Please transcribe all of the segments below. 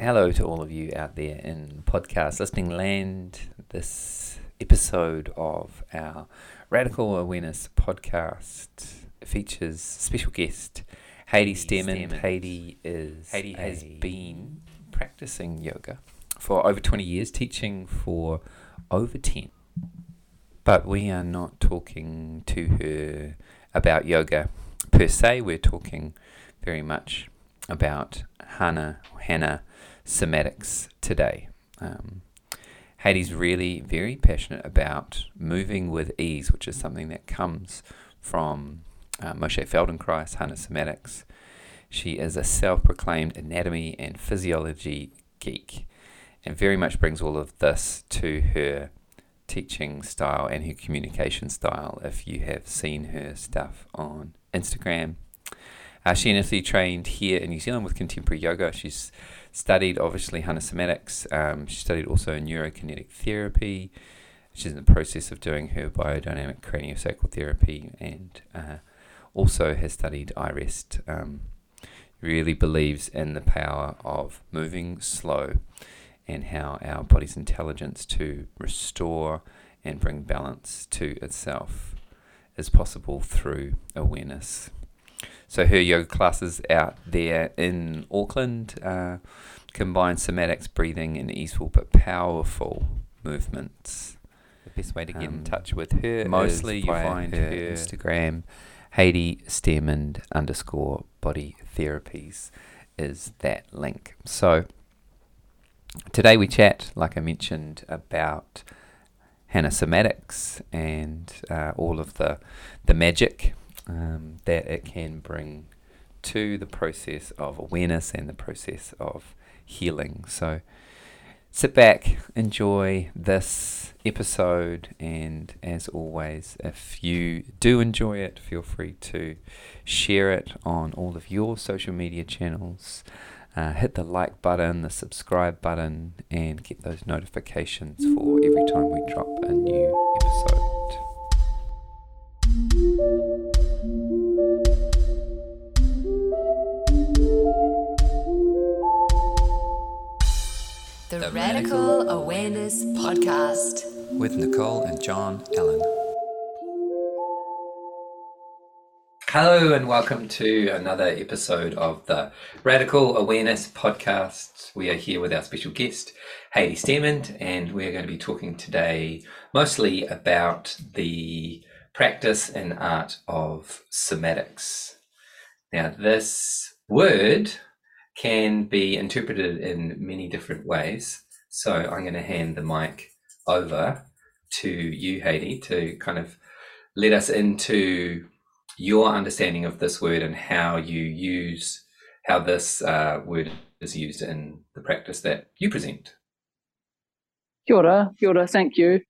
Hello to all of you out there in podcast listening land. This episode of our Radical Awareness podcast features special guest Haidee Stairmand. Haidee is Haidee has been practicing yoga for over 20 years, teaching for over 10. But we are not talking to her about yoga per se. We're talking very much about Hanna, Hanna somatics today. Um, really very passionate about moving with ease, which is something that comes from uh, Moshe Feldenkrais, Hanna Somatics. She is a self proclaimed anatomy and physiology geek and very much brings all of this to her teaching style and her communication style if you have seen her stuff on Instagram. Uh, she initially trained here in New Zealand with contemporary yoga. She's studied obviously Hanna Somatics. Um, she studied also neurokinetic therapy. She's in the process of doing her biodynamic craniosacral therapy and uh, also has studied iRest. Um, really believes in the power of moving slow and how our body's intelligence to restore and bring balance to itself is possible through awareness. So her yoga classes out there in Auckland uh, combine somatics, breathing, and easeful but powerful movements. The best way to get um, in touch with her mostly you find her, her Instagram, Haidee Stairmand underscore body therapies is that link. So today we chat, like I mentioned, about Hanna somatics and uh, all of the the magic um, that it can bring to the process of awareness and the process of healing. So sit back, enjoy this episode, and as always, if you do enjoy it, feel free to share it on all of your social media channels. Uh, hit the like button, the subscribe button, and get those notifications for every time we drop a new episode. The, the Radical, Radical Awareness Podcast with Nicole and John Allen. Hello, and welcome to another episode of the Radical Awareness Podcast. We are here with our special guest, Haidee Stairmand, and we're going to be talking today mostly about the practice and art of somatics. Now, this word can be interpreted in many different ways. So I'm going to hand the mic over to you, Haidee, to kind of let us into your understanding of this word and how you use how this uh, word is used in the practice that you present. Kia ora, kia ora, thank you.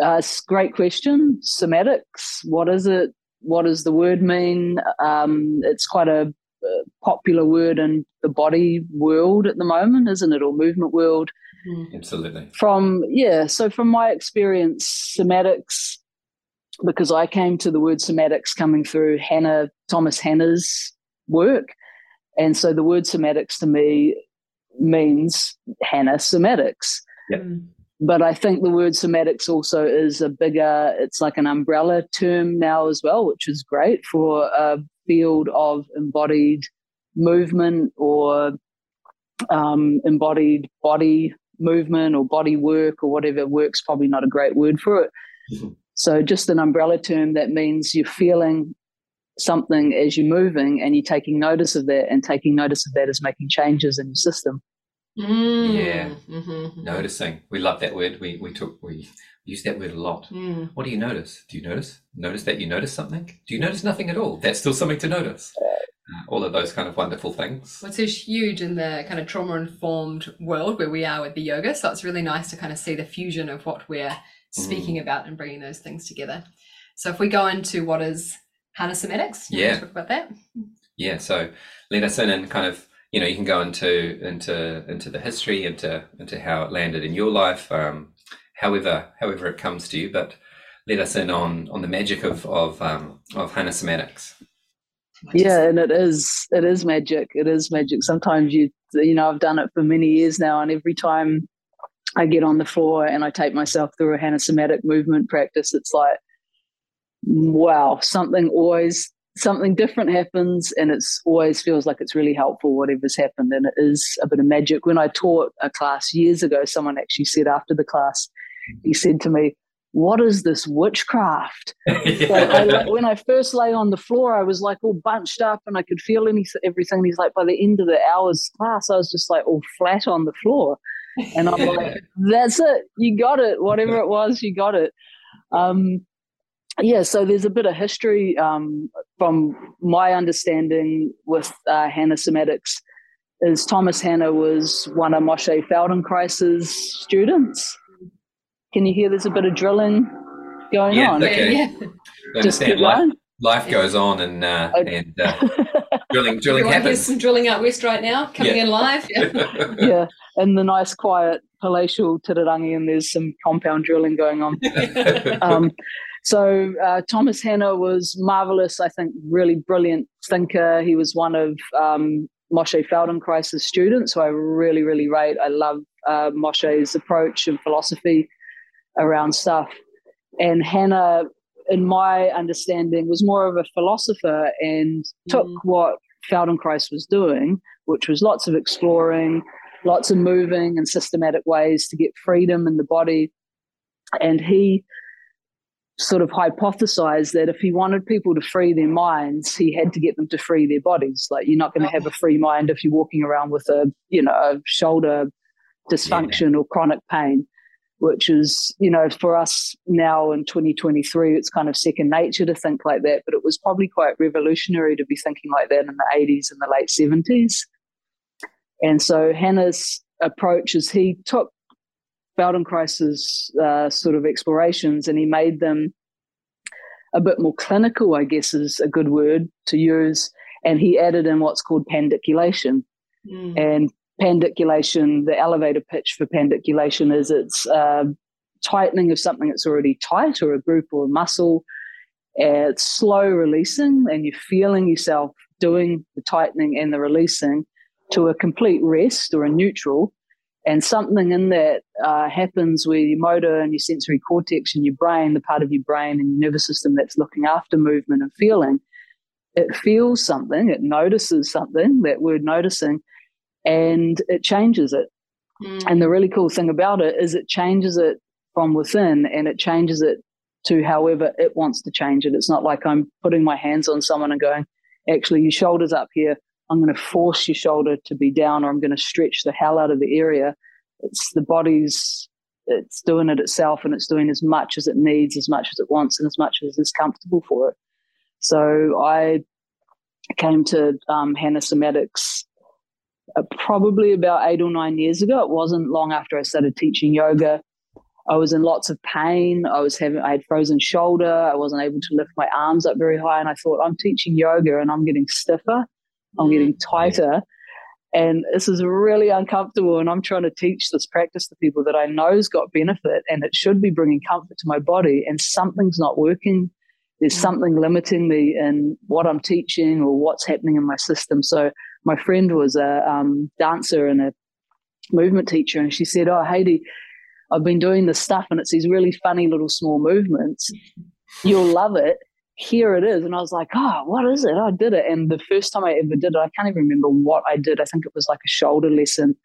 Uh, great question. Somatics, what is it? What does the word mean? Um, it's quite a popular word in the body world at the moment, isn't it, or movement world? Mm. Absolutely. From yeah, so from my experience, somatics, because I came to the word somatics coming through Hanna Thomas Hanna's work, and so the word somatics to me means Hanna somatics. Yep. Mm. But I think the word somatics also is a bigger, it's like an umbrella term now as well, which is great for a field of embodied movement or um, embodied body movement or body work or whatever works probably not a great word for it mm-hmm. so just an umbrella term that means you're feeling something as you're moving and you're taking notice of that and taking notice of that is making changes in your system mm. yeah mm-hmm. noticing we love that word we we took we use that word a lot. Mm. What do you notice? Do you notice? Notice that you notice something? Do you notice nothing at all? That's still something to notice. Uh, all of those kind of wonderful things. Well, it's huge in the kind of trauma informed world where we are with the yoga. So it's really nice to kind of see the fusion of what we're speaking mm. about and bringing those things together. So if we go into what is Hanna somatics, yeah, talk about that. Yeah. So let us in and kind of you know you can go into into into the history into into how it landed in your life. Um, however however it comes to you. But let us in on on the magic of of um, of Hanna somatics. yeah and it is it is magic it is magic sometimes you you know i've done it for many years now and every time i get on the floor and i take myself through a Hanna Somatic movement practice it's like wow something always something different happens and it's always feels like it's really helpful whatever's happened and it is a bit of magic when i taught a class years ago someone actually said after the class he said to me what is this witchcraft? yeah. I, when I first lay on the floor, I was like all bunched up and I could feel any, everything. He's like, by the end of the hour's class, I was just like all flat on the floor. And I'm like, that's it. You got it. Whatever it was, you got it. Um, yeah, so there's a bit of history um, from my understanding with uh, Hanna Somatics is Thomas Hanna was one of Moshe Feldenkrais's students. Can you hear there's a bit of drilling going yeah, on? Okay. Yeah. Just keep life, going. life goes on and uh, and uh, drilling drilling happens. There's some drilling out west right now, coming yeah. in live. Yeah. yeah, in the nice quiet palatial Titirangi, and there's some compound drilling going on. um, so uh, Thomas Hanna was marvelous. I think really brilliant thinker. He was one of um, Moshe Feldenkrais's students, who I really really rate. I love uh, Moshe's approach and philosophy around stuff. And Hanna, in my understanding, was more of a philosopher and took mm. what Feldenkrais was doing, which was lots of exploring, lots of moving and systematic ways to get freedom in the body. And he sort of hypothesized that if he wanted people to free their minds, he had to get them to free their bodies. Like you're not going to have a free mind if you're walking around with a, you know, a shoulder dysfunction yeah. or chronic pain which is, you know, for us now in 2023, it's kind of second nature to think like that. But it was probably quite revolutionary to be thinking like that in the 80s and the late 70s. And so Hanna's approach is he took Feldenkrais's uh, sort of explorations and he made them a bit more clinical, I guess is a good word to use. And he added in what's called pandiculation. Mm. And pandiculation, the elevator pitch for pandiculation is it's uh, tightening of something that's already tight or a group or a muscle. It's slow releasing, and you're feeling yourself doing the tightening and the releasing to a complete rest or a neutral. And something in that uh, happens where your motor and your sensory cortex and your brain, the part of your brain and your nervous system that's looking after movement and feeling, it feels something, it notices something, that word noticing, and it changes it. Mm. And the really cool thing about it is it changes it from within and it changes it to however it wants to change it. It's not like I'm putting my hands on someone and going, actually, your shoulder's up here. I'm going to force your shoulder to be down or I'm going to stretch the hell out of the area. It's the body's, it's doing it itself and it's doing as much as it needs, as much as it wants, and as much as is comfortable for it. So I came to um, Hanna Somatics uh, probably about eight or nine years ago. It wasn't long after I started teaching yoga. I was in lots of pain. I was having, I had frozen shoulder. I wasn't able to lift my arms up very high. And I thought, I'm teaching yoga and I'm getting stiffer. I'm getting mm. tighter. And this is really uncomfortable. And I'm trying to teach this practice to people that I know's got benefit and it should be bringing comfort to my body. And something's not working. There's mm. something limiting me in what I'm teaching or what's happening in my system. So my friend was a um, dancer and a movement teacher, and she said, "Oh, Haidee, I've been doing this stuff, and it's these really funny little small movements. You'll love it. Here it is." And I was like, "Oh, what is it?" I did it, and the first time I ever did it, I can't even remember what I did. I think it was like a shoulder lesson.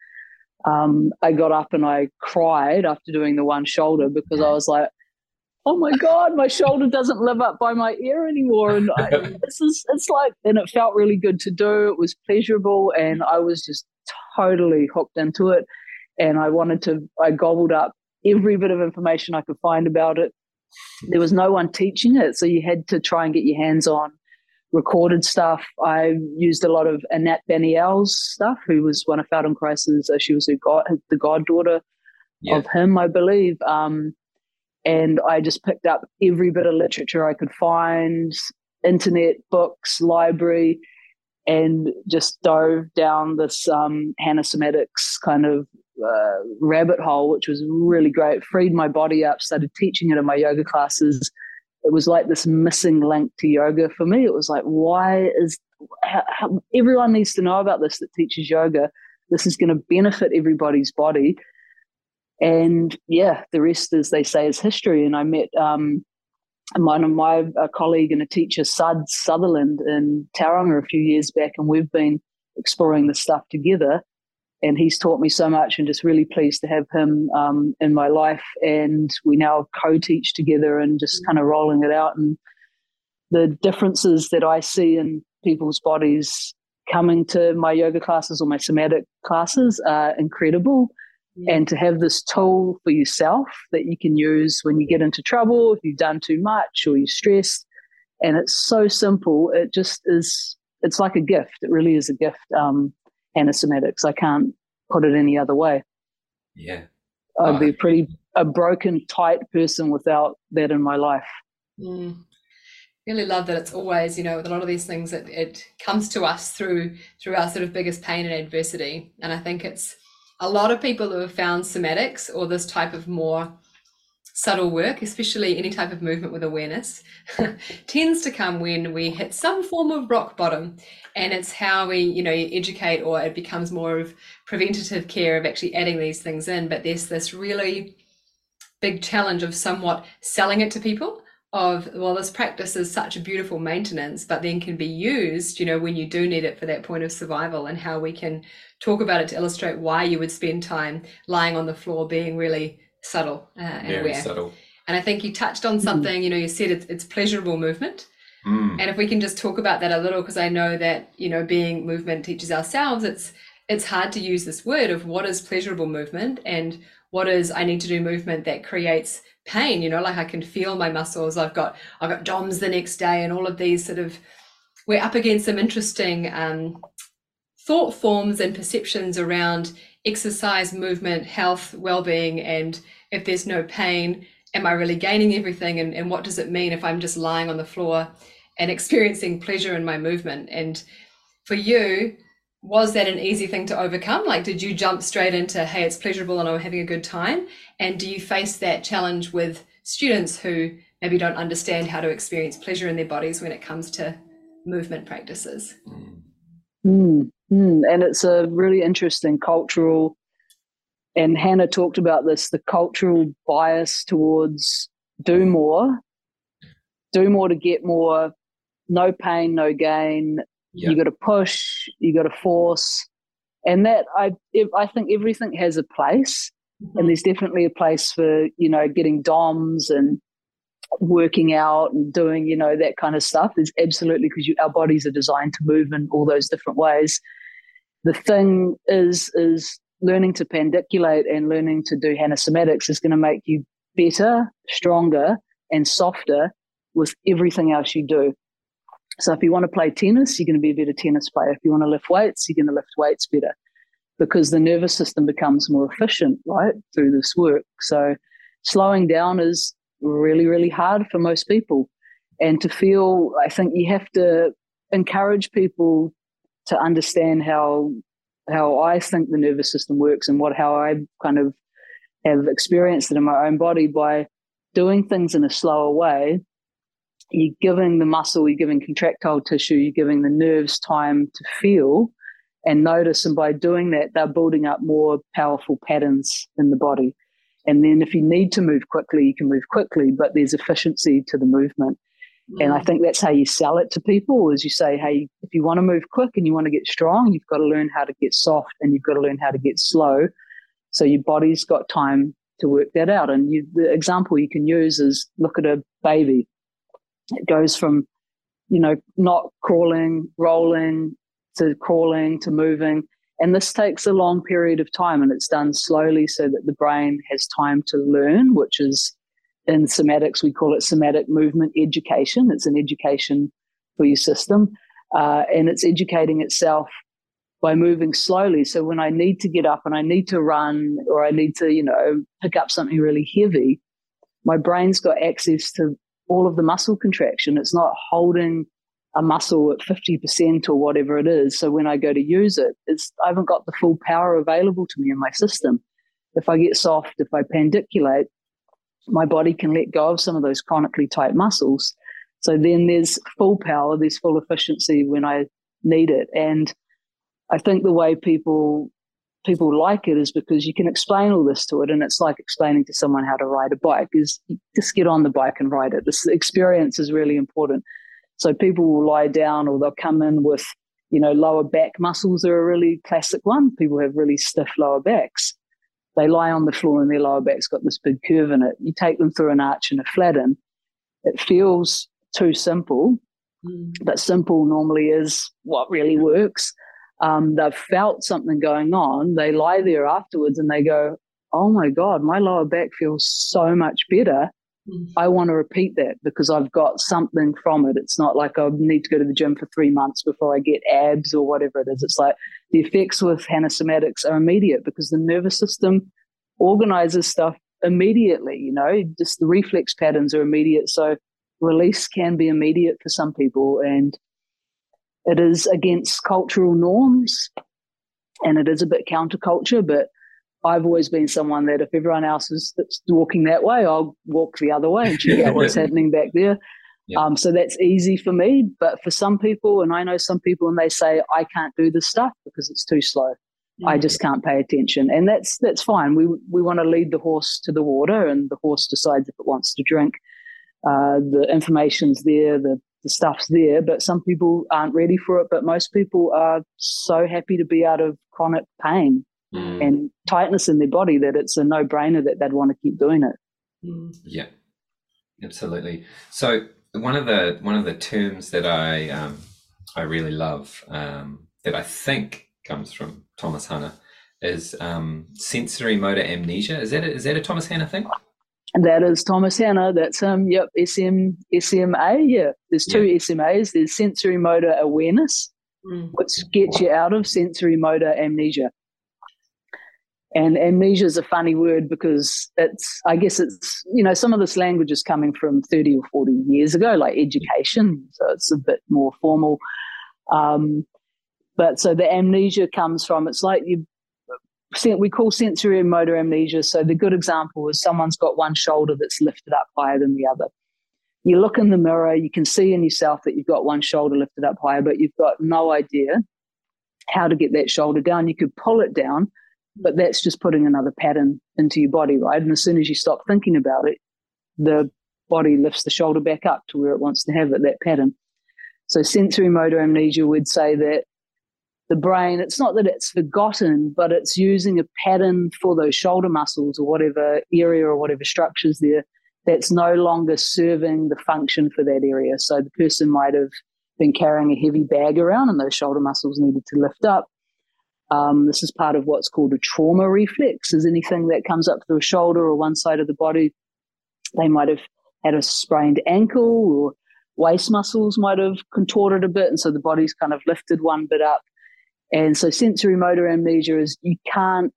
Um, I got up and I cried after doing the one shoulder because I was like, oh my god my shoulder doesn't live up by my ear anymore. And I, this is it's like and it felt really good to do. It was pleasurable and i was just totally hooked into it. And i wanted to i gobbled up every bit of information i could find about it. There was no one teaching it so you had to try and get your hands on recorded stuff. I used a lot of Anat Baniel's stuff who was one of feldenkrais's uh, she was a god the goddaughter yeah. of him i believe. Um, and I just picked up every bit of literature I could find, internet, books, library, and just dove down this um, Hanna Somatics kind of uh, rabbit hole, which was really great. Freed my body up, started teaching it in my yoga classes, it was like this missing link to yoga for me. It was like, why is how, how, everyone needs to know about this that teaches yoga? This is going to benefit everybody's body. And yeah, the rest, as they say, is history. And I met um, one of my colleague and a teacher, Sud Sutherland, in Tauranga a few years back, and we've been exploring this stuff together. And he's taught me so much, and just really pleased to have him um, in my life. And we now co-teach together, and just kind of rolling it out. And the differences that I see in people's bodies coming to my yoga classes or my somatic classes are incredible and to have this tool for yourself that you can use when you get into trouble, if you've done too much or you're stressed. And it's so simple. It just is, it's like a gift. It really is a gift. Um, Somatics. I can't put it any other way. Yeah. I'd oh. be a pretty, a broken, tight person without that in my life. Mm. Really love that it's always, you know, with a lot of these things, it, it comes to us through through our sort of biggest pain and adversity. And I think it's a lot of people who have found somatics or this type of more subtle work, especially any type of movement with awareness, tends to come when we hit some form of rock bottom. And it's how we, you know, educate or it becomes more of preventative care of actually adding these things in. But there's this really big challenge of somewhat selling it to people of well this practice is such a beautiful maintenance but then can be used you know when you do need it for that point of survival and how we can talk about it to illustrate why you would spend time lying on the floor being really subtle uh, and Very aware. Subtle. And I think you touched on hmm. something, mm. you know, you said it's, it's pleasurable movement. Mm. And if we can just talk about that a little, because I know that, you know, being movement teaches ourselves, it's it's hard to use this word of what is pleasurable movement and what is I need to do movement that creates pain, you know, like I can feel my muscles. I've got I've got DOMS the next day and all of these sort of we're up against some interesting um, thought forms and perceptions around exercise, movement, health, well-being, and if there's no pain, am I really gaining everything? And, and what does it mean if I'm just lying on the floor and experiencing pleasure in my movement? And for you, was that an easy thing to overcome? Like, did you jump straight into, hey, it's pleasurable and I'm having a good time? And do you face that challenge with students who maybe don't understand how to experience pleasure in their bodies when it comes to movement practices? Mm. Mm, and it's a really interesting cultural, and Hanna talked about this the cultural bias towards do more, do more to get more, no pain, no gain. You got to push, you got to force. And that I, I think everything has a place, mm-hmm. and there's definitely a place for you know getting DOMs and working out and doing you know that kind of stuff is absolutely because our bodies are designed to move in all those different ways the thing is is learning to pandiculate and learning to do somatics is going to make you better, stronger, and softer with everything else you do. So if you want to play tennis, you're going to be a better tennis player. If you want to lift weights, you're going to lift weights better because the nervous system becomes more efficient, right, through this work. So slowing down is really, really hard for most people. And to feel, I think you have to encourage people to understand how how I think the nervous system works and what how I kind of have experienced it in my own body by doing things in a slower way. You're giving the muscle, you're giving contractile tissue, you're giving the nerves time to feel and notice. And by doing that, they're building up more powerful patterns in the body. And then if you need to move quickly, you can move quickly, but there's efficiency to the movement. And I mm. think that's how you sell it to people is you say, hey, if you want to move quick and you want to get strong, you've got to learn how to get soft and you've got to learn how to get slow. So your body's got time to work that out. And you, the example you can use is look at a baby. It goes from, you know, not crawling, rolling to crawling to moving. And this takes a long period of time and it's done slowly so that the brain has time to learn, which is in somatics, we call it somatic movement education. It's an education for your system, uh, and it's educating itself by moving slowly. So when I need to get up and I need to run or I need to, you know, pick up something really heavy, my brain's got access to all of the muscle contraction. It's not holding a muscle at 50% or whatever it is. So when I go to use it, it's I haven't got the full power available to me in my system. If I get soft, if I pandiculate, my body can let go of some of those chronically tight muscles. So then there's full power, there's full efficiency when I need it. And I think the way people people like it is because you can explain all this to it and it's like explaining to someone how to ride a bike is just get on the bike and ride it this experience is really important so people will lie down or they'll come in with you know lower back muscles are a really classic one people have really stiff lower backs they lie on the floor and their lower back's got this big curve in it you take them through an arch and a flatten it feels too simple mm. but simple normally is what really works um, they've felt something going on, they lie there afterwards and they go, Oh my God, my lower back feels so much better. Mm-hmm. I want to repeat that because I've got something from it. It's not like I need to go to the gym for three months before I get abs or whatever it is. It's like the effects with somatics are immediate because the nervous system organizes stuff immediately, you know, just the reflex patterns are immediate. So release can be immediate for some people. And it is against cultural norms and it is a bit counterculture, but I've always been someone that if everyone else is walking that way, I'll walk the other way and check out what's happening back there. Yeah. Um, so that's easy for me. But for some people, and I know some people, and they say I can't do this stuff because it's too slow. Mm-hmm. I just can't pay attention, and that's that's fine. We we want to lead the horse to the water, and the horse decides if it wants to drink. Uh, the information's there, the the stuff's there, but some people aren't ready for it. But most people are so happy to be out of chronic pain mm. and tightness in their body that it's a no brainer that they'd want to keep doing it. Mm. Yeah, absolutely. So one of the one of the terms that I um, I really love um, that I think comes from Thomas Hanna is um, sensory motor amnesia. Is that a, is that a Thomas Hanna thing? that is Thomas Hanna. That's um, yep, SM SMA. Yeah, there's two yeah. SMAs. There's sensory motor awareness, mm. which gets you out of sensory motor amnesia. And amnesia is a funny word because it's, I guess it's, you know, some of this language is coming from 30 or 40 years ago, like education. So it's a bit more formal. Um, but so the amnesia comes from, it's like you we call sensory and motor amnesia. So the good example is someone's got one shoulder that's lifted up higher than the other. You look in the mirror, you can see in yourself that you've got one shoulder lifted up higher, but you've got no idea how to get that shoulder down. You could pull it down, but that's just putting another pattern into your body, right? And as soon as you stop thinking about it, the body lifts the shoulder back up to where it wants to have it, that pattern. So sensory motor amnesia would say that the brain, it's not that it's forgotten, but it's using a pattern for those shoulder muscles or whatever area or whatever structures there that's no longer serving the function for that area. So the person might have been carrying a heavy bag around and those shoulder muscles needed to lift up. Um, this is part of what's called a trauma reflex, is anything that comes up through a shoulder or one side of the body. They might have had a sprained ankle or waist muscles might have contorted a bit. And so the body's kind of lifted one bit up. And so sensory motor amnesia is you can't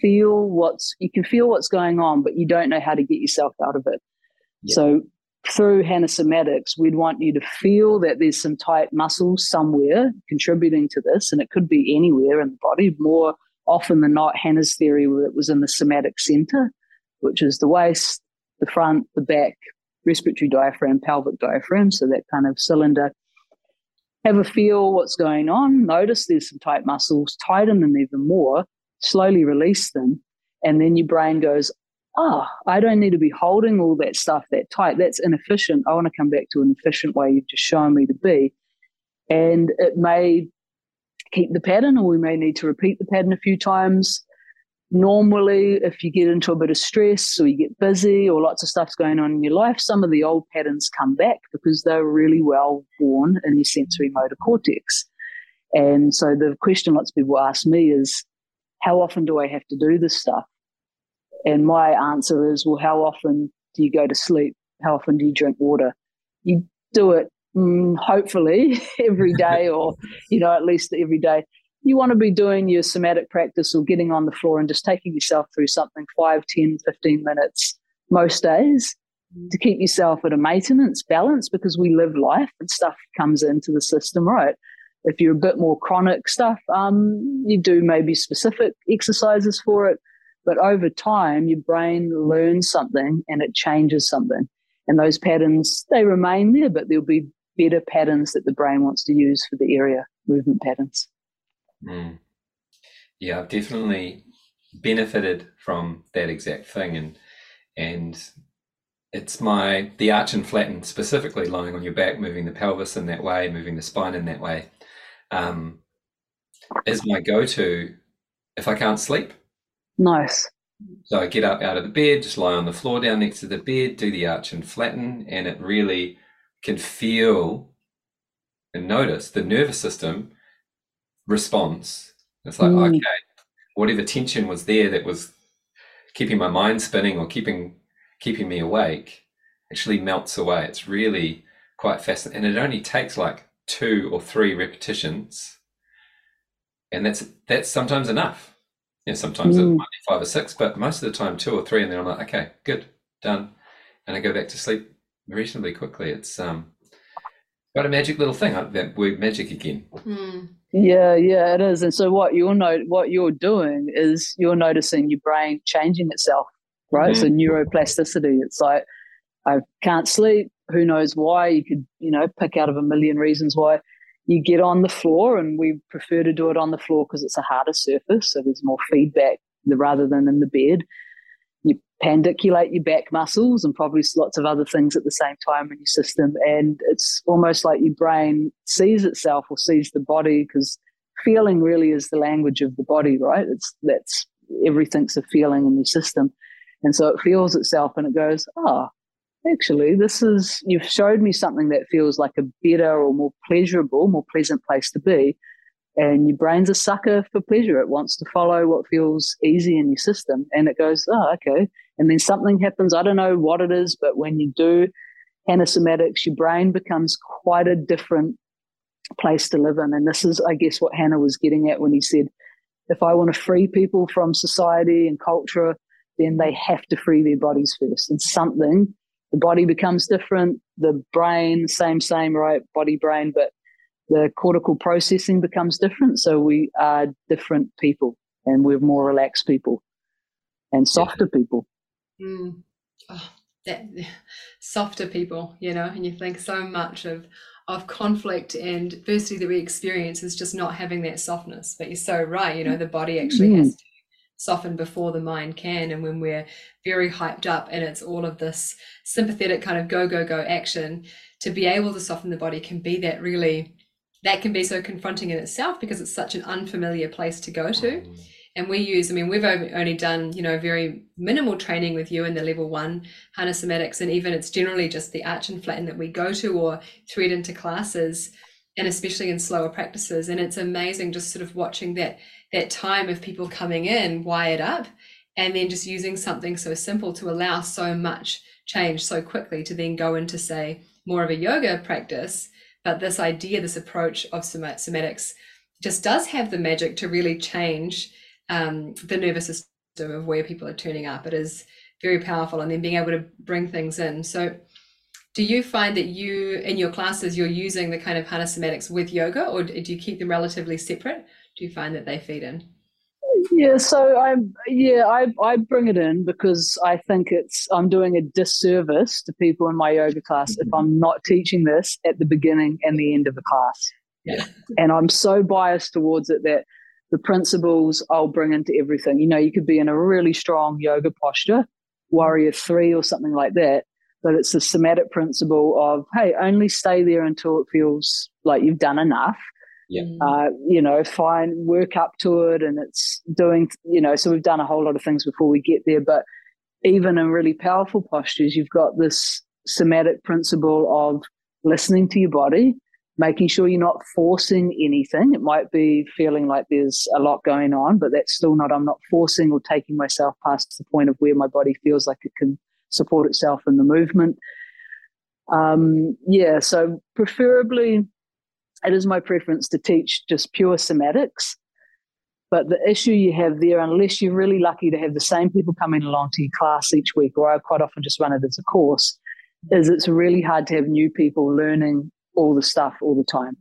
feel what's you can feel what's going on, but you don't know how to get yourself out of it. Yeah. So through somatics, we'd want you to feel that there's some tight muscles somewhere contributing to this, and it could be anywhere in the body. More often than not, Hanna's theory it was in the somatic center, which is the waist, the front, the back, respiratory diaphragm, pelvic diaphragm, so that kind of cylinder have a feel what's going on, notice there's some tight muscles, tighten them even more, slowly release them. And then your brain goes, oh, I don't need to be holding all that stuff that tight. That's inefficient. I want to come back to an efficient way you've just shown me to be. And it may keep the pattern, or we may need to repeat the pattern a few times normally if you get into a bit of stress or you get busy or lots of stuff's going on in your life some of the old patterns come back because they're really well worn in your sensory motor cortex and so the question lots of people ask me is how often do i have to do this stuff and my answer is well how often do you go to sleep how often do you drink water you do it mm, hopefully every day or you know at least every day you want to be doing your somatic practice or getting on the floor and just taking yourself through something 5, 10, 15 minutes most days to keep yourself at a maintenance balance because we live life and stuff comes into the system, right? If you're a bit more chronic stuff, um, you do maybe specific exercises for it. But over time, your brain learns something and it changes something. And those patterns, they remain there, but there'll be better patterns that the brain wants to use for the area movement patterns. Mm. Yeah, I've definitely benefited from that exact thing. And, and it's my, the arch and flatten specifically lying on your back, moving the pelvis in that way, moving the spine in that way, um, is my go to if I can't sleep. Nice. So I get up out of the bed, just lie on the floor down next to the bed, do the arch and flatten, and it really can feel and notice the nervous system response. It's like, mm. okay, whatever tension was there that was keeping my mind spinning or keeping keeping me awake actually melts away. It's really quite fascinating. And it only takes like two or three repetitions. And that's that's sometimes enough you know, sometimes mm. it might be five or six, but most of the time two or three, and then I'm like, okay, good, done, and I go back to sleep reasonably quickly. It's um, quite a magic little thing. That word magic again. Mm. Yeah, yeah, it is. And so what you're note, what you're doing is you're noticing your brain changing itself, right? Mm. So neuroplasticity. It's like I can't sleep. Who knows why? You could, you know, pick out of a million reasons why you get on the floor, and we prefer to do it on the floor because it's a harder surface, so there's more feedback rather than in the bed. You pandiculate your back muscles and probably lots of other things at the same time in your system, and it's almost like your brain sees itself or sees the body because feeling really is the language of the body, right? It's that's everything's a feeling in your system, and so it feels itself and it goes, oh, actually, this is, you've showed me something that feels like a better or more pleasurable, more pleasant place to be. And your brain's a sucker for pleasure. It wants to follow what feels easy in your system. And it goes, oh, okay. And then something happens. I don't know what it is, but when you do somatics, your brain becomes quite a different place to live in. And this is, I guess, what Hanna was getting at when he said, if I want to free people from society and culture, then they have to free their bodies first. And something the body becomes different. The brain, same, same, right? Body, brain, but the cortical processing becomes different. So we are different people and we're more relaxed people and softer yeah. people. Mm. Oh, that, softer people, you know, and you think so much of of conflict and adversity that we experience is just not having that softness. But you're so right, you know, the body actually mm. has to soften before the mind can. And when we're very hyped up and it's all of this sympathetic kind of go, go, go action, to be able to soften the body can be that really, that can be so confronting in itself because it's such an unfamiliar place to go to. Mm. And we use, I mean, we've only done, you know, very minimal training with you in the level one somatics, and even it's generally just the arch and flatten that we go to or thread into classes and especially in slower practices. And it's amazing just sort of watching that that time of people coming in wired up and then just using something so simple to allow so much change so quickly to then go into say more of a yoga practice. But this idea this approach of somatics just does have the magic to really change um, the nervous system of where people are turning up. It is very powerful and then being able to bring things in. So do you find that you in your classes you're using the kind of somatics with yoga or do you keep them relatively separate do you find that they feed in? Yeah so i yeah i i bring it in because i think it's i'm doing a disservice to people in my yoga class if i'm mm-hmm. not teaching this at the beginning and the end of the class. Yeah. And i'm so biased towards it that the principles i'll bring into everything. You know you could be in a really strong yoga posture warrior three or something like that but it's the somatic principle of hey only stay there until it feels like you've done enough yeah. Uh, you know fine work up to it and it's doing you know so we've done a whole lot of things before we get there but even in really powerful postures you've got this somatic principle of listening to your body making sure you're not forcing anything it might be feeling like there's a lot going on but that's still not i'm not forcing or taking myself past the point of where my body feels like it can support itself in the movement. Um, yeah, so preferably, it is my preference to teach just pure somatics. But the issue you have there, unless you're really lucky to have the same people coming along to your class each week, or I quite often just run it as a course, is it's really hard to have new people learning all the stuff all the time.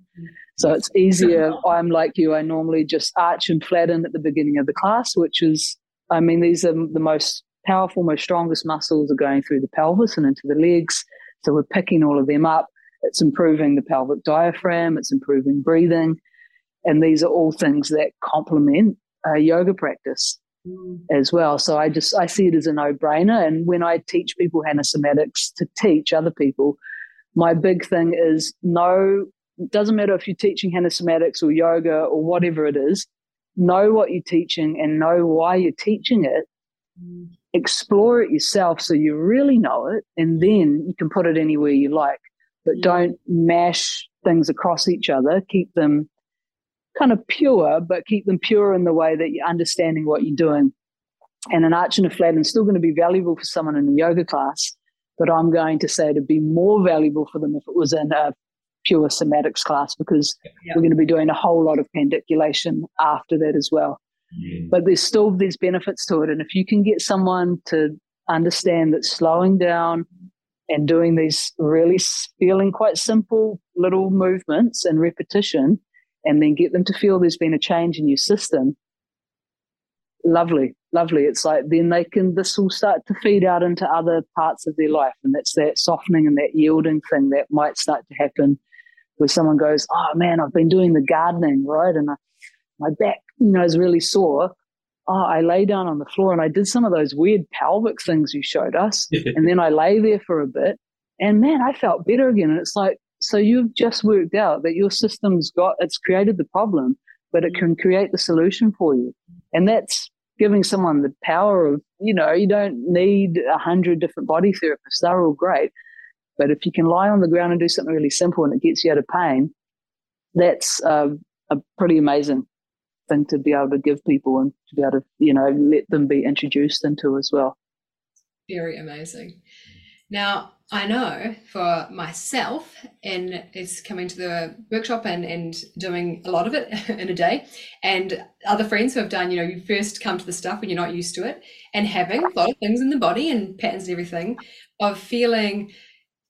So it's easier. I'm like you, I normally just arch and flatten at the beginning of the class, which is I mean, these are the most powerful, most strongest muscles are going through the pelvis and into the legs. So we're picking all of them up. It's improving the pelvic diaphragm, it's improving breathing. And these are all things that complement a yoga practice mm. as well. So I just I see it as a no-brainer. And when I teach people somatics to teach other people, my big thing is no, it doesn't matter if you're teaching somatics or yoga or whatever it is, know what you're teaching and know why you're teaching it. Mm. Explore it yourself so you really know it, and then you can put it anywhere you like. But don't mash things across each other. Keep them kind of pure, but keep them pure in the way that you're understanding what you're doing. And an arch and a flat is still going to be valuable for someone in a yoga class, but I'm going to say to be more valuable for them if it was in a pure somatics class because yeah. we're going to be doing a whole lot of pandiculation after that as well. Yeah. But there's still there's benefits to it, and if you can get someone to understand that slowing down and doing these really feeling quite simple little movements and repetition and then get them to feel there's been a change in your system. Lovely lovely. It's like then they can this will start to feed out into other parts of their life and that's that softening and that yielding thing that might start to happen where someone goes oh man i've been doing the gardening right? And I, my back you know is really sore oh i lay down on the floor and i did some of those weird pelvic things you showed us and then i lay there for a bit and man i felt better again and it's like so you've just worked out that your system's got it's created the problem, but it can create the solution for you. And that's giving someone the power of, you know, you don't need a hundred different body therapists. They're all great. But if you can lie on the ground and do something really simple and it gets you out of pain, that's uh, a pretty amazing thing to be able to give people and to be able to, you know, let them be introduced into as well. Very amazing. Now, I know for myself, and it's coming to the workshop and, and doing a lot of it in a day, and other friends who have done, you know, you first come to the stuff when you're not used to it, and having a lot of things in the body and patterns and everything, of feeling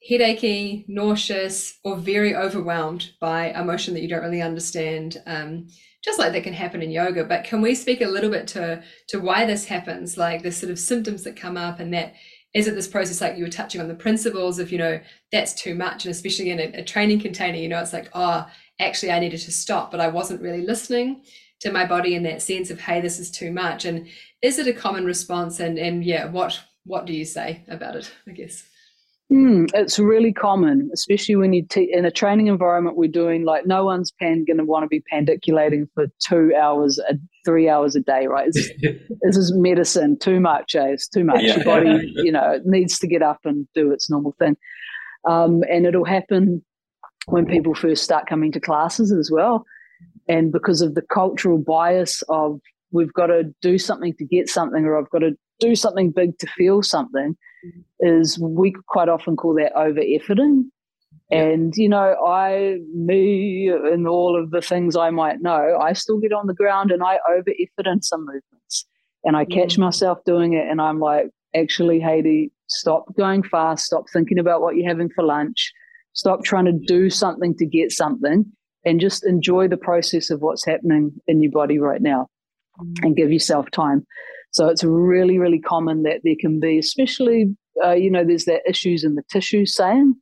headachy, nauseous, or very overwhelmed by emotion that you don't really understand. Um, just like that can happen in yoga, but can we speak a little bit to to why this happens, like the sort of symptoms that come up and that is it this process like you were touching on the principles of you know that's too much and especially in a, a, training container you know it's like oh actually i needed to stop but i wasn't really listening to my body in that sense of hey this is too much. And is it a common response? And and yeah what what do you say about it i guess Mm, it's really common, especially when you te- in a training environment. We're doing like no one's pan going to want to be pandiculating for two hours, a, three hours a day, right? this is medicine. Too much, eh? It's too much. Yeah. Your body, you know, needs to get up and do its normal thing, um, and it'll happen when people first start coming to classes as well, and because of the cultural bias of we've got to do something to get something, or I've got to do something big to feel something is we quite often call that over efforting. And, you know, I, me, and all of the things I might know, I still get on the ground and I over effort in some movements. And I catch mm. myself doing it and I'm like, actually, Haidee, stop going fast, stop thinking about what you're having for lunch, stop trying to do something to get something, and just enjoy the process of what's happening in your body right now mm. and give yourself time. So it's really, really common that there can be, especially, uh, you know, there's that issues in the tissue saying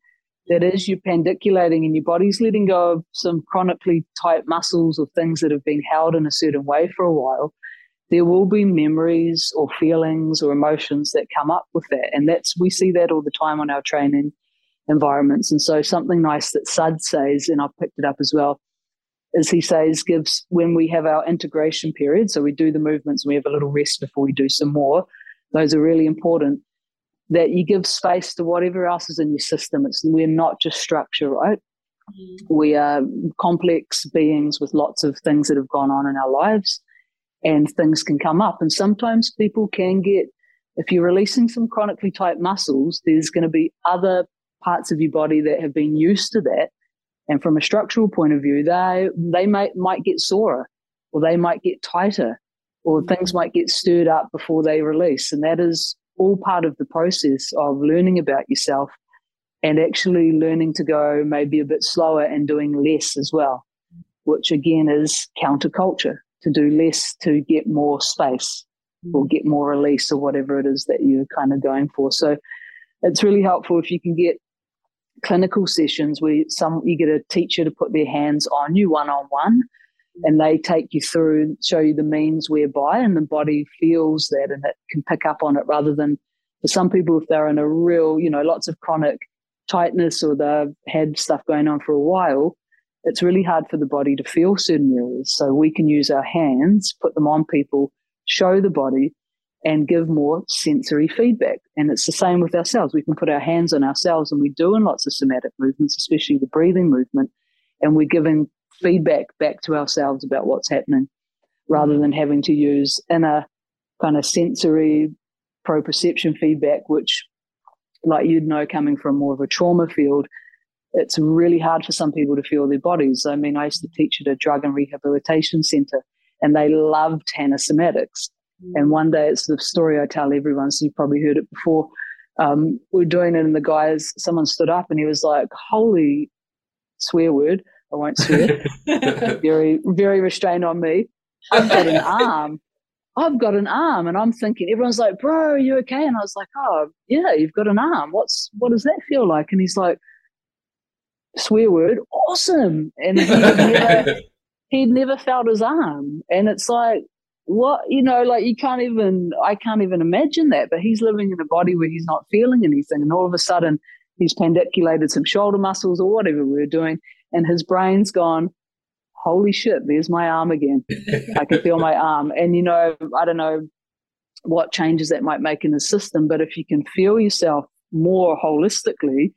that is you're pandiculating and your body's letting go of some chronically tight muscles or things that have been held in a certain way for a while. There will be memories or feelings or emotions that come up with that. And that's, we see that all the time on our training environments. And so something nice that Sud says, and I've picked it up as well, as he says, gives when we have our integration period, so we do the movements and we have a little rest before we do some more. Those are really important. That you give space to whatever else is in your system. It's we're not just structure, right? Mm-hmm. We are complex beings with lots of things that have gone on in our lives, and things can come up. And sometimes people can get, if you're releasing some chronically tight muscles, there's going to be other parts of your body that have been used to that and from a structural point of view, they they might might get sorer, or they might get tighter, or mm-hmm. things might get stirred up before they release. And that is all part of the process of learning about yourself and actually learning to go maybe a bit slower and doing less as well, which again is counterculture to do less to get more space. or get more release or whatever it is that you're kind of going for. So it's really helpful if you can get clinical sessions where some you get a teacher to put their hands on you one on one and they take you through show you the means whereby and the body feels that and it can pick up on it rather than for some people if they're in a real you know lots of chronic tightness or they've had stuff going on for a while it's really hard for the body to feel certain areas. So we can use our hands put them on people show the body and give more sensory feedback. And it's the same with ourselves. We can put our hands on ourselves and we're doing lots of somatic movements, especially the breathing movement, and we're giving feedback back to ourselves about what's happening rather than having to use inner kind of sensory proprioception feedback, which, like you'd know, coming from more of a trauma field, it's really hard for some people to feel their bodies. I mean, I used to teach at a drug and rehabilitation center, and they loved Hanna somatics and one day, it's the story I tell everyone, so you've probably heard it before. Um, we are doing it, and the guys, someone stood up and he was like, Holy swear word, I won't swear, very, very restrained on me. I've got an arm. I've got an arm. And I'm thinking, everyone's like, Bro, are you okay? And I was like, Oh, yeah, you've got an arm. What's, what does that feel like? And he's like, Swear word, awesome. And he'd never, he'd never felt his arm. And it's like, what you know like you can't even i can't even imagine that but he's living in a body where he's not feeling anything and all of a sudden he's pandiculated some shoulder muscles or whatever we are doing and his brain's gone holy shit there's my arm again i can feel my arm and you know i don't know what changes that might make in the system but if you can feel yourself more holistically.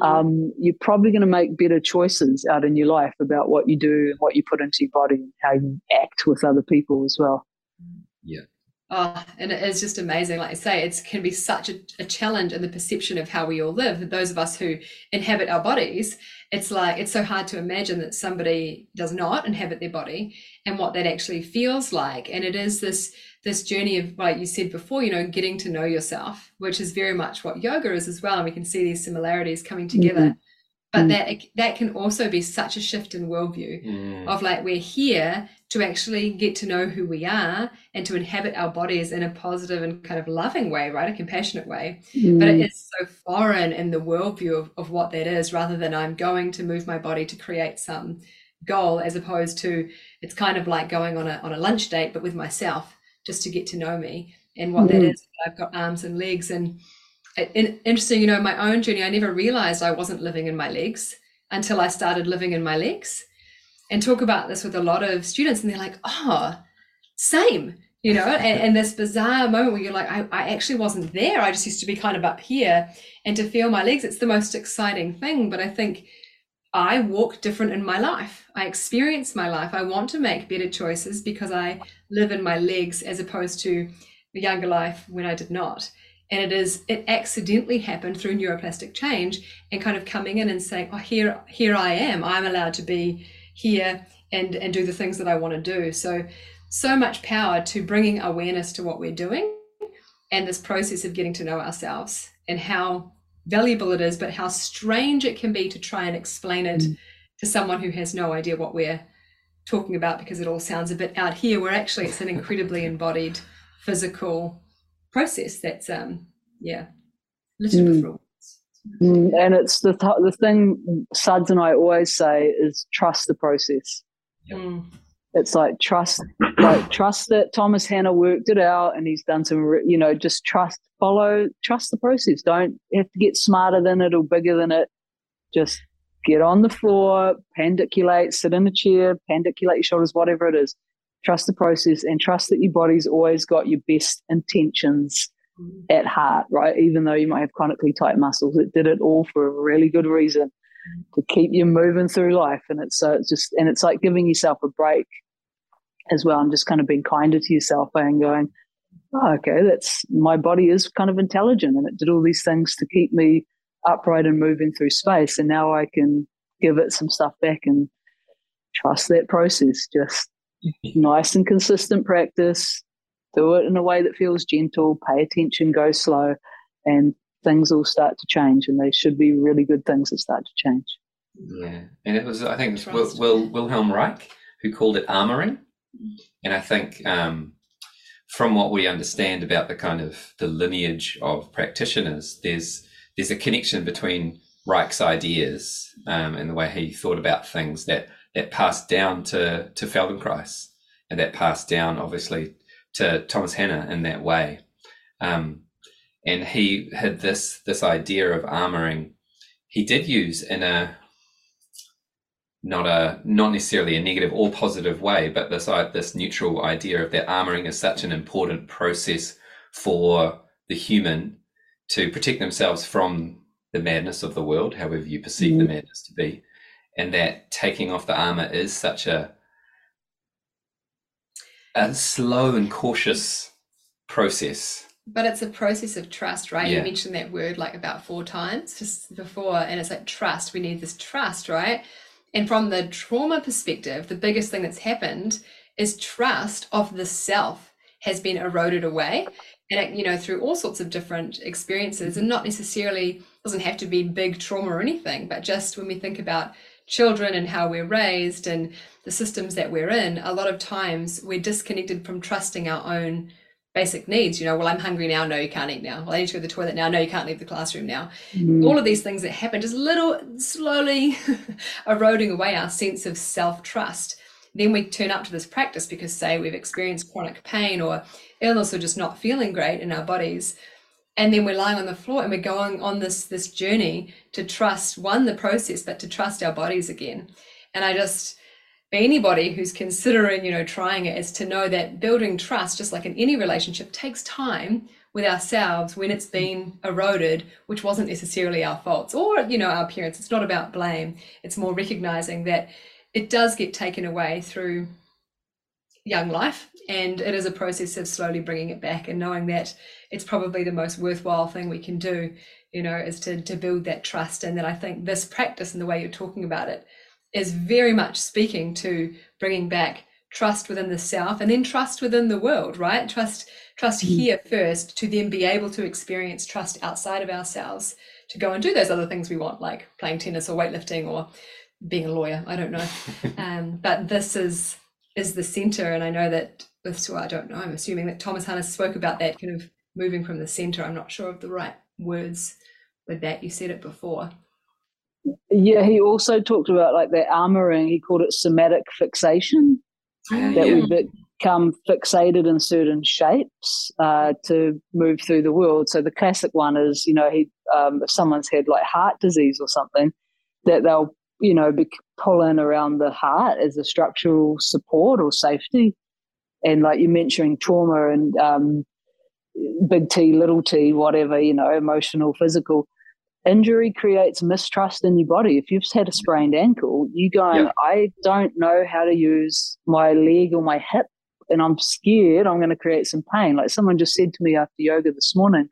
Um, you're probably going to make better choices out in your life about what you do and what you put into your body and how you act with other people as well. Yeah. Oh, and it is just amazing. Like I say, it can be such a, a, challenge in the perception of how we all live. Those of us who inhabit our bodies, it's like it's so hard to imagine that somebody does not inhabit their body and what that actually feels like. And it is this this journey of, like you said before, you know, getting to know yourself, which is very much what yoga is as well. And we can see these similarities coming together. Mm-hmm. But mm. that that can also be such a shift in worldview mm. of like we're here to actually get to know who we are and to inhabit our bodies in a positive and kind of loving way, right? A compassionate way. Mm. But it is so foreign in the worldview of, of what that is, rather than I'm going to move my body to create some goal, as opposed to it's kind of like going on a on a lunch date, but with myself, just to get to know me and what mm. that is. I've got arms and legs and interesting, you know, my own journey, I never realized I wasn't living in my legs until I started living in my legs. And talk about this with a lot of students, and they're like, oh, same, you know, and, and this bizarre moment where you're like, I, I actually wasn't there. I just used to be kind of up here and to feel my legs, it's the most exciting thing. But I think I walk different in my life. I experience my life. I want to make better choices because I live in my legs as opposed to the younger life when I did not and it is it accidentally happened through neuroplastic change and kind of coming in and saying oh here here i am i'm allowed to be here and and do the things that i want to do so so much power to bringing awareness to what we're doing and this process of getting to know ourselves and how valuable it is but how strange it can be to try and explain it mm. to someone who has no idea what we're talking about because it all sounds a bit out here where actually it's an incredibly embodied physical process that's um yeah literature mm. Mm, and it's the th- the thing Suds and I always say is trust the process. Mm. It's like trust, like trust that Thomas Hanna worked it out and he's done some, you know, just trust, follow, trust the process. Don't have to get smarter than it or bigger than it. Just get on the floor, pandiculate, sit in a chair, pandiculate your shoulders, whatever it is trust the process and trust that your body's always got your best intentions mm. at heart, right? Even though you might have chronically tight muscles, it did it all for a really good reason to keep you moving through life. And it's so it's just and it's like giving yourself a break as well. I'm just kind of being kinder to yourself and going, oh, okay, that's my body is kind of intelligent and it did all these things to keep me upright and moving through space. And now I can give it some stuff back and trust that process. Just nice and consistent practice. Do it in a way that feels gentle. Pay attention. Go slow, and things will start to change. And they should be really good things that start to change. Yeah, and it was I think it was Will, Will, Wilhelm Reich who called it armoring, and I think um, from what we understand about the kind of the lineage of practitioners, there's there's a connection between Reich's ideas um, and the way he thought about things that that passed down to to Feldenkrais and that passed down obviously to Thomas Hanna in that way. Um, and he had this this idea of armoring. He did use in a not a not necessarily a negative or positive way, but this this neutral idea of that armoring is such an important process for the human to protect themselves from the madness of the world, however you perceive mm. the madness to be, and that taking off the armor is such a a slow and cautious process. But it's a process of trust, right? Yeah. You mentioned that word like about four times just before, and it's like trust. We need this trust, right? And from the trauma perspective, the biggest thing that's happened is trust of the self has been eroded away. And, you know, through all sorts of different experiences, and not necessarily doesn't have to be big trauma or anything, but just when we think about children and how we're raised and the systems that we're in, a lot of times we're disconnected from trusting our own basic needs. You know, well, I'm hungry now. No, you can't eat now. Well, I need to go to the toilet now. No, you can't leave the classroom now. Mm. All of these things that happen, just little slowly eroding away our sense of self trust. Then we turn up to this practice because, say, we've experienced chronic pain or illness or just not feeling great in our bodies. And then we're lying on the floor and we're going on this this journey to trust one the process, but to trust our bodies again. And I just anybody who's considering, you know, trying it is to know that building trust, just like in any relationship, takes time with ourselves when it's been eroded, which wasn't necessarily our faults or, you know, our parents. It's not about blame. It's more recognizing that it does get taken away through young life and it is a process of slowly bringing it back and knowing that it's probably the most worthwhile thing we can do you know is to to build that trust. And that i think this practice and the way you're talking about it is very much speaking to bringing back trust within the self and then trust within the world right? Trust trust mm-hmm. here first to then be able to experience trust outside of ourselves to go and do those other things we want like playing tennis or weightlifting or being a lawyer. I don't know. Um, but this is is the center and i know that with well, i don't know i'm assuming that thomas hanna spoke about that kind of moving from the center i'm not sure of the right words with that you said it before yeah, he also talked about like that armoring. He called it somatic fixation. that yeah. we become fixated in certain shapes uh, to move through the world. So the classic one is, you know, he um, if someone's had like heart disease or something, that they'll you know be pulling around the heart as a structural support or safety. And like you're mentioning trauma and um, big T, little T, whatever, you know, emotional, physical injury creates mistrust in your body. If you've had a sprained ankle, you go, yeah. I don't know how to use my leg or my hip, and I'm scared I'm going to create some pain. Like someone just said to me after yoga this morning,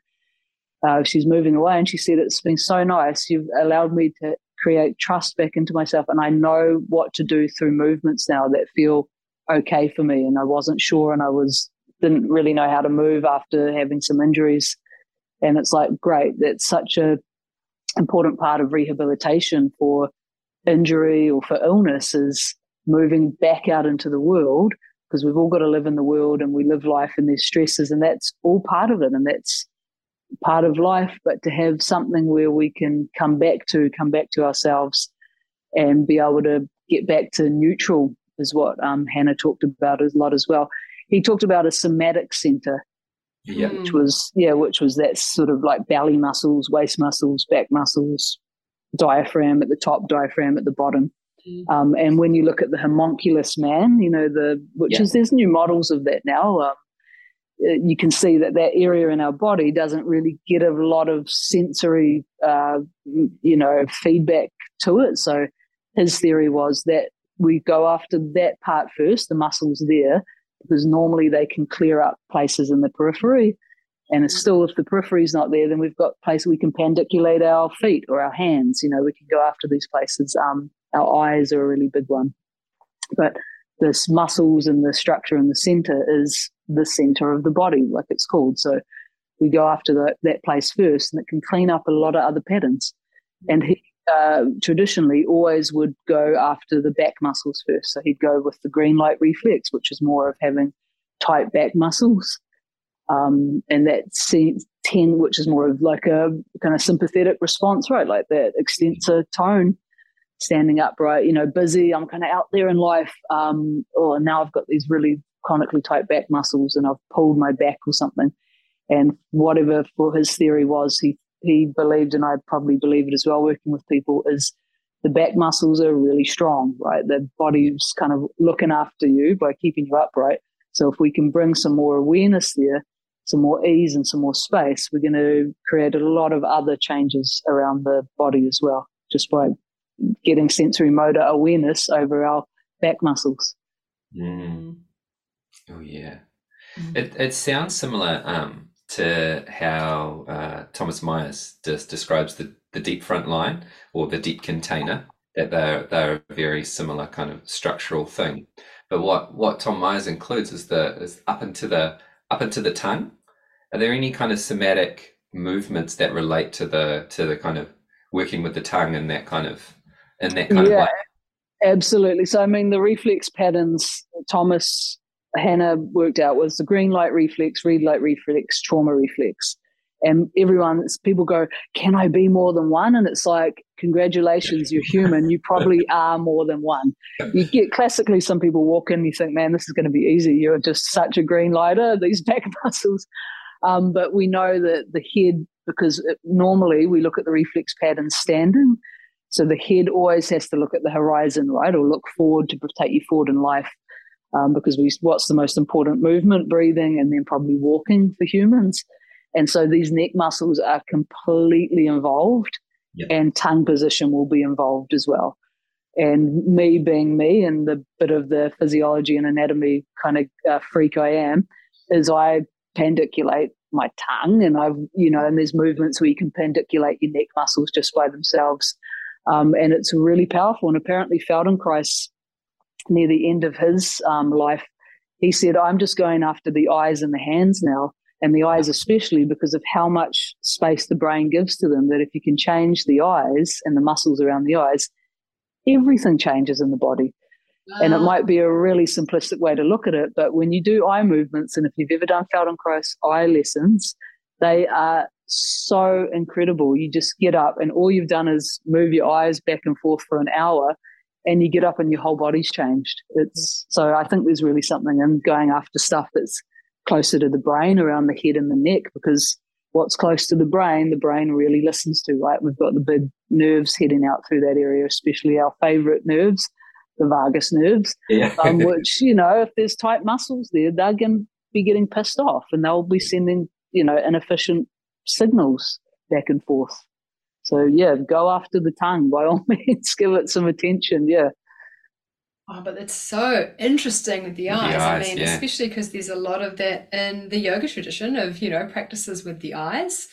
uh, she's moving away, and she said, It's been so nice. You've allowed me to create trust back into myself, and I know what to do through movements now that feel okay for me. And I wasn't sure, and I was didn't really know how to move after having some injuries. And it's like, great, that's such a important part of rehabilitation for injury or for illness is moving back out into the world because we've all got to live in the world and we live life and there's stresses and that's all part of it and that's part of life but to have something where we can come back to come back to ourselves and be able to get back to neutral is what um, Hanna talked about a lot as well. He talked about a somatic center yeah. which was yeah, which was that sort of like belly muscles, waist muscles, back muscles, diaphragm at the top, diaphragm at the bottom. Mm. Um, and when you look at the homunculus man, you know the which yeah. is there's new models of that now. Um, you can see that that area in our body doesn't really get a lot of sensory, uh, you know, feedback to it. So his theory was that we go after that part first, the muscles there, because normally they can clear up places in the periphery. And it's still, if the periphery is not there, then we've got places we can pandiculate our feet or our hands. You know, we can go after these places. Um, our eyes are a really big one. But this muscles and the structure in the center is the center of the body, like it's called. So we go after the, that place first, and it can clean up a lot of other patterns. And he uh, traditionally always would go after the back muscles first. So he'd go with the green light reflex, which is more of having tight back muscles. Um, and that ten, which is more of like a kind of sympathetic response, right? Like that extensor tone, standing upright, you know, busy. I'm kind of out there in life. Um, oh, now I've got these really chronically tight back muscles and I've pulled my back or something. And whatever for his theory was, he he believed, and I probably believe it as well, working with people, is the back muscles are really strong, right? The body's kind of looking after you by keeping you upright. So if we can bring some more awareness there, some more ease and some more space, we're going to create a lot of other changes around the body as well, just by getting sensory motor awareness over our back muscles. Mm. Oh yeah, mm. it it sounds similar um, to how uh, Thomas Myers just describes the the deep front line or the deep container. That they're they're a very similar kind of structural thing. But what what Tom Myers includes is the is up into the up into the tongue. Are there any kind of somatic movements that relate to the to the kind of working with the tongue and that kind of in that kind yeah, of way? Absolutely. So I mean the reflex patterns Thomas Hanna worked out was the green light reflex, red light reflex, trauma reflex. And everyone people go can i be more than one? And it's like congratulations you're human. You probably are more than one. You get classically some people walk in you think man this is going to be easy. You're just such a green lighter these back muscles. Um, but we know that the head because it, normally we look at the reflex pattern standing so the head always has to look at the horizon right or look forward to take you forward in life um, because we what's the most important movement breathing and then probably walking for humans and so these neck muscles are completely involved, yep. and tongue position will be involved as well. And me being me and the bit of the physiology and anatomy kind of uh, freak I am, is I pandiculate my tongue, and I've you know, and there's movements where you can pandiculate your neck muscles just by themselves, um, and it's really powerful. And apparently, Feldenkrais, near the end of his um, life, he said, "I'm just going after the eyes and the hands now." and the eyes especially because of how much space the brain gives to them that if you can change the eyes and the muscles around the eyes everything changes in the body and it might be a really simplistic way to look at it but when you do eye movements and if you've ever done feldenkrais eye lessons they are so incredible you just get up and all you've done is move your eyes back and forth for an hour and you get up and your whole body's changed it's so i think there's really something in going after stuff that's closer to the brain around the head and the neck because what's close to the brain, the brain really listens to, right? We've got the big nerves heading out through that area, especially our favorite nerves, the vagus nerves, yeah. um, which, you know, if there's tight muscles there, they're going to be getting pissed off and they'll be sending, you know, inefficient signals back and forth. So, yeah, go after the tongue by all means, give it some attention. Yeah. Oh, but it's so interesting with the eyes. The eyes I mean, yeah. especially because there's a lot of that in the yoga tradition of, you know, practices with the eyes.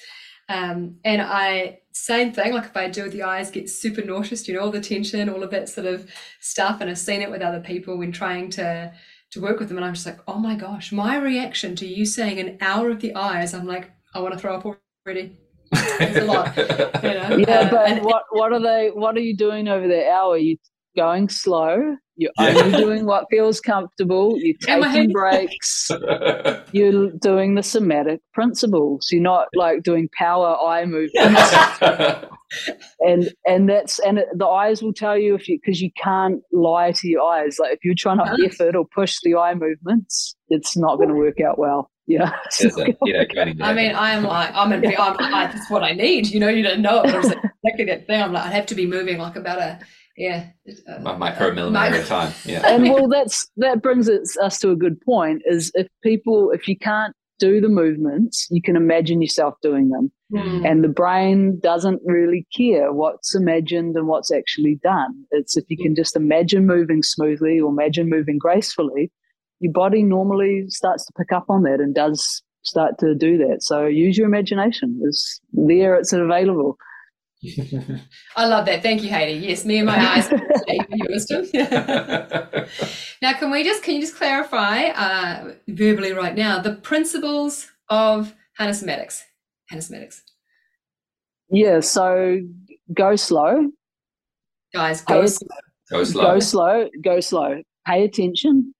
Um, and I, same thing, like if I do with the eyes, get super nauseous, you know, all the tension, all of that sort of stuff. And I've seen it with other people when trying to, to work with them. And I'm just like, oh my gosh, my reaction to you saying an hour of the eyes, I'm like, I want to throw up already. It's a lot, you know? Yeah, uh, but and, what, what are they, what are you doing over there? hour? Are you going slow? You're yeah. only doing what feels comfortable. You're taking breaks. you're doing the somatic principles. You're not like doing power eye movements. and and that's and it, the eyes will tell you if you because you can't lie to your eyes. Like if you're trying to effort or push the eye movements, it's not going to work out well. Yeah. I mean, I'm like, I'm, in, I'm like, that's what I need. You know, you don't know it, but it's exactly that thing. I'm like, I have to be moving like about a yeah uh, micromillimeter uh, time yeah and well that's that brings us to a good point is if people if you can't do the movements you can imagine yourself doing them mm. and the brain doesn't really care what's imagined and what's actually done it's if you can just imagine moving smoothly or imagine moving gracefully your body normally starts to pick up on that and does start to do that so use your imagination it's there it's available I love that. Thank you, Haidee. Yes, me and my eyes. now, can we just can you just clarify uh, verbally right now the principles of Hanna Somatics? Hanasomatics. Yeah. So go slow, guys. Go slow. Go slow. Go slow. Go slow. Pay attention.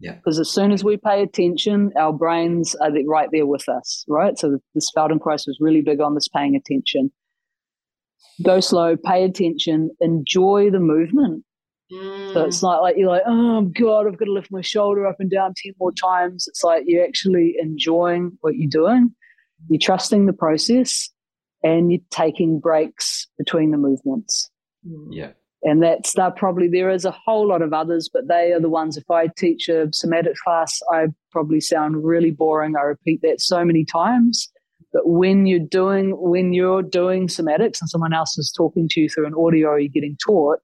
Yeah. Because as soon as we pay attention, our brains are right there with us, right? So this Feldenkrais was really big on this paying attention. Go slow, pay attention, enjoy the movement. So Mm. it's not like you're like, oh God, I've got to lift my shoulder up and down 10 more times. It's like you're actually enjoying what you're doing. You're trusting the process and you're taking breaks between the movements. Mm. Yeah. And that's that probably there is a whole lot of others, but they are the ones if I teach a somatic class, I probably sound really boring. I repeat that so many times. But when you're doing when you're doing somatics and someone else is talking to you through an audio you're getting taught,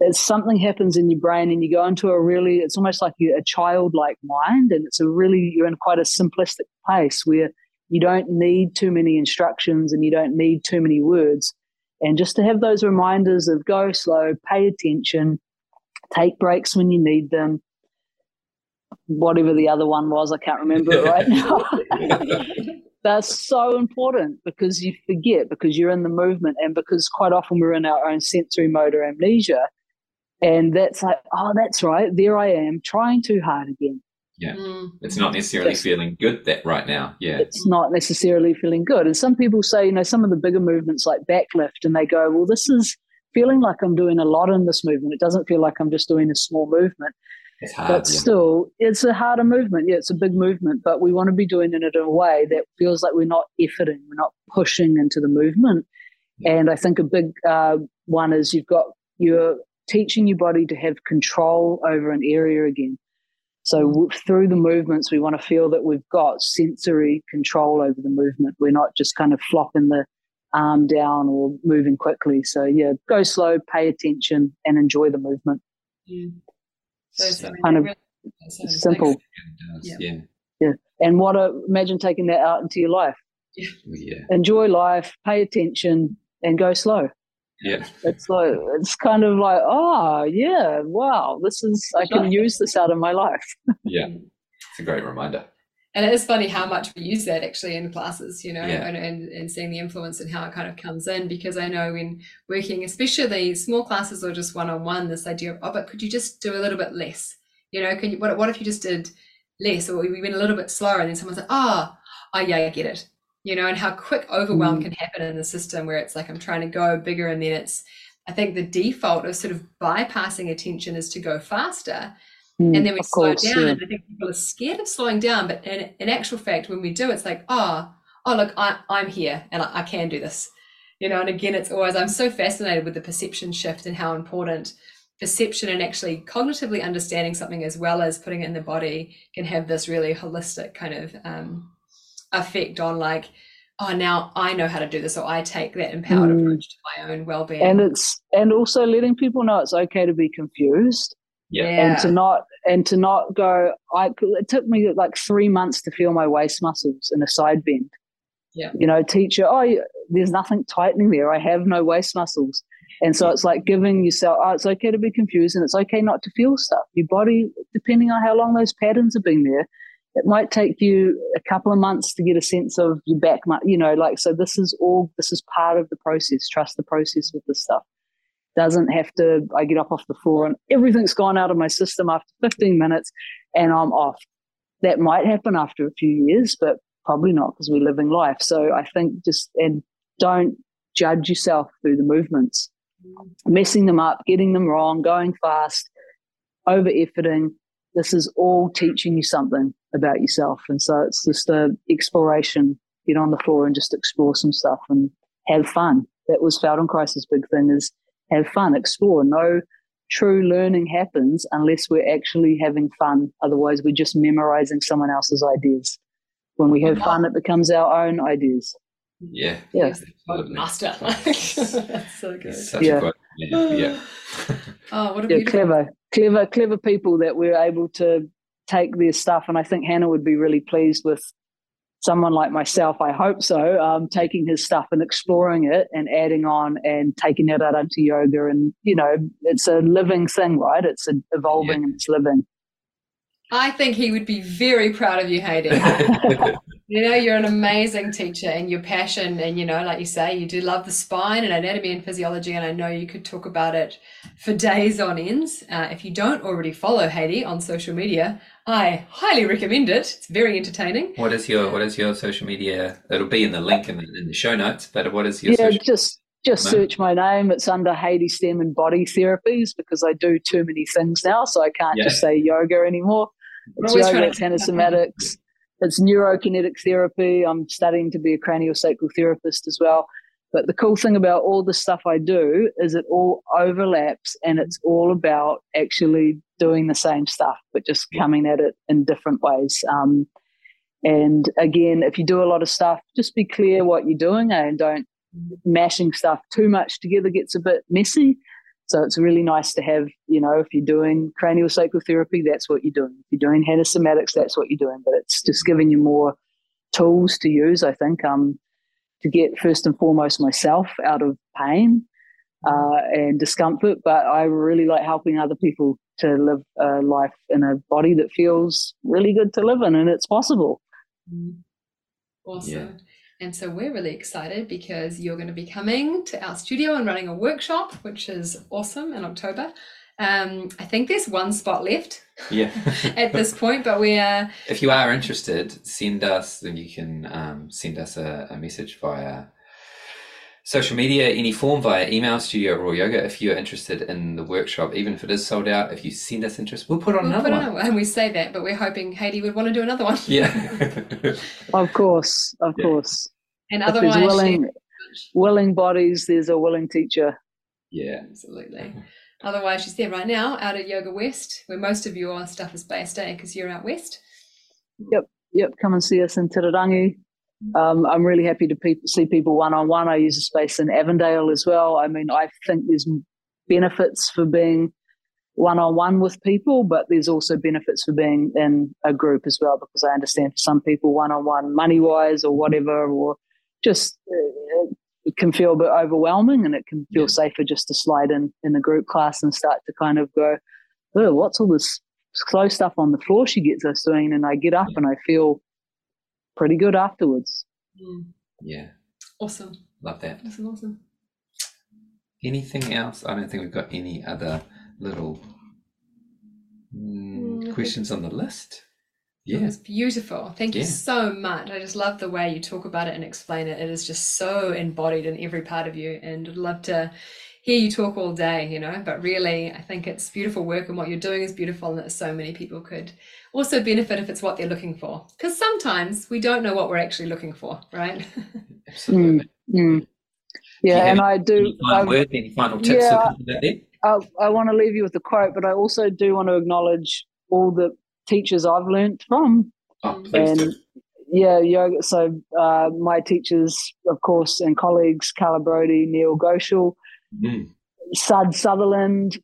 there's something happens in your brain and you go into a really it's almost like a childlike mind and it's a really you're in quite a simplistic place where you don't need too many instructions and you don't need too many words and just to have those reminders of go slow pay attention take breaks when you need them whatever the other one was i can't remember it right now. That's so important because you forget because you're in the movement and because quite often we're in our own sensory motor amnesia. And that's like oh that's right there i am trying too hard again Mm. It's not necessarily Yes. feeling good that right now. Yeah. it's not necessarily feeling good and some people say you know some of the bigger movements like backlift and they go well this is feeling like i'm doing a lot in this movement it doesn't feel like i'm just doing a small movement It's hard. but yeah. still it's a harder movement yeah it's a big movement but we want to be doing it in a way that feels like we're not efforting we're not pushing into the movement and i think a big uh, one is you've got you're teaching your body to have control over an area again so w- through the movements we want to feel that we've got sensory control over the movement we're not just kind of flopping the arm down or moving quickly so yeah go slow pay attention and enjoy the movement Mm. So, so Kind of really- simple It does, Yeah. Yeah. and what a, imagine taking that out into your life Yeah. enjoy life, pay attention, and go slow. Yeah. It's like it's kind of like, oh yeah, wow, this is I can use this out of my life. Yeah. It's a great reminder. And it is funny how much we use that actually in classes, you know, Yeah. and, and, and seeing the influence and how it kind of comes in. Because I know in working, especially small classes or just one on one, this idea of, oh, but could you just do a little bit less? You know, can you, what, what if you just did less or we went a little bit slower and then someone's like, oh, ah, oh, ah, yeah, I get it. You know, and how quick overwhelm Mm. can happen in the system where it's like, I'm trying to go bigger and then it's, I think the default of sort of bypassing attention is to go faster Mm, and then we slow course, down yeah. and i think people are scared of slowing down but in, in actual fact when we do it's like oh oh look I, i'm here and I, I can do this you know and again it's always i'm so fascinated with the perception shift and how important perception and actually cognitively understanding something as well as putting it in the body can have this really holistic kind of um, effect on like oh now i know how to do this or i take that empowered Mm. approach to my own well-being And it's and also letting people know it's okay to be confused Yeah. and to not and to not go. I it took me like three months to feel my waist muscles in a side bend. Yeah. you know, teacher. Oh, there's nothing tightening there. I have no waist muscles. And so it's like giving yourself, oh, it's okay to be confused and it's okay not to feel stuff. Your body, depending on how long those patterns have been there, it might take you a couple of months to get a sense of your back, you know, like, so this is all, this is part of the process. Trust the process with this stuff. Doesn't have to, I get up off the floor and everything's gone out of my system after 15 minutes and I'm off. That might happen after a few years, but probably not because we're living life. So I think just, and don't judge yourself through the movements messing them up, getting them wrong, going fast, over efforting. This is all teaching you something about yourself. And so it's just a exploration. Get on the floor and just explore some stuff and have fun. That was Feldenkrais's big thing is have fun, explore. No true learning happens unless we're actually having fun. Otherwise we're just memorizing someone else's ideas. When we have fun, it becomes our own ideas. Yeah. Yeah. He's master that's so good such Yeah. a good yeah. yeah. oh what a yeah, clever, clever, clever people that we're able to take their stuff. And I think Hanna would be really pleased with someone like myself. I hope so. Um, taking his stuff and exploring it and adding on and taking it out into yoga. And you know, it's a living thing, right? It's a, evolving and it's living. I think he would be very proud of you, Hayden. You know, you're an amazing teacher and your passion, and you know, like you say, you do love the spine and anatomy and physiology. And I know you could talk about it for days on ends. Uh, if you don't already follow Haidee on social media, I highly recommend it. It's very entertaining. What is your What is your social media? It'll be in the link in the, in the show notes. But what is your yeah, social? just just No. search my name. It's under Haidee Stairmand Body Therapies because I do too many things now, so I can't Yeah. just say yoga anymore. It's yoga, trying it's to- anesthetics, it's neurokinetic therapy. I'm studying to be a craniosacral therapist as well. But the cool thing about all the stuff I do is it all overlaps and it's all about actually doing the same stuff, but just coming at it in different ways. Um, and again, if you do a lot of stuff, just be clear what you're doing and don't mashing stuff too much together gets a bit messy. So it's really nice to have, you know, if you're doing cranial sacral therapy, that's what you're doing. If you're doing somatics, that's what you're doing. But it's just giving you more tools to use, I think, um, to get first and foremost myself out of pain uh, and discomfort. But I really like helping other people to live a life in a body that feels really good to live in, and it's possible. Mm. Awesome. Yeah. And so we're really excited because you're going to be coming to our studio and running a workshop, which is awesome in October. Um, I think there's one spot left Yeah. at this point, but we are if you are interested, send us. Then you can um, send us a, a message via social media, any form, via email, Studio Raw Yoga. If you're interested in the workshop, even if it is sold out, if you send us interest, we'll put on we'll another put one. on and we say that, but we're hoping Haidee would want to do another one. Yeah. Of course, of Yeah. course. And If otherwise, there's she- willing, willing bodies, there's a willing teacher. yeah. Absolutely. Otherwise, she's there right now out at Yoga West, where most of your stuff is based, eh? Because you're out west. Yep, yep, come and see us in Titirangi. Um, I'm really happy to pe- see people one on one. I use a space in Avondale as well. I mean, I think there's benefits for being one on one with people, but there's also benefits for being in a group as well, because I understand for some people, one on one, money wise or whatever, or just uh, it can feel a bit overwhelming and it can feel Yeah. safer just to slide in in a group class and start to kind of go, oh, what's all this slow stuff on the floor she gets us doing? And I get up and I feel pretty good afterwards. Mm. Yeah. Awesome. Love that. Awesome. Awesome. Anything else? I don't think we've got any other little mm, Mm, questions on the list. It Yeah. was beautiful. Thank you Yeah. so much. I just love the way you talk about it and explain it. It is just so embodied in every part of you. And I'd love to hear you talk all day, you know. But really, I think it's beautiful work and what you're doing is beautiful and that so many people could also benefit if it's what they're looking for. Because sometimes we don't know what we're actually looking for, right? Absolutely. Mm. Yeah, Yeah. and I do. Any final I, word? Any final tips? yeah. or anything like that? I, I want to leave you with a quote, but I also do want to acknowledge all the teachers I've learnt from. Oh, please do. And yeah, yoga. So uh, my teachers, of course, and colleagues, Carla Brody, Neil Goshal, Mm. Sud Sutherland.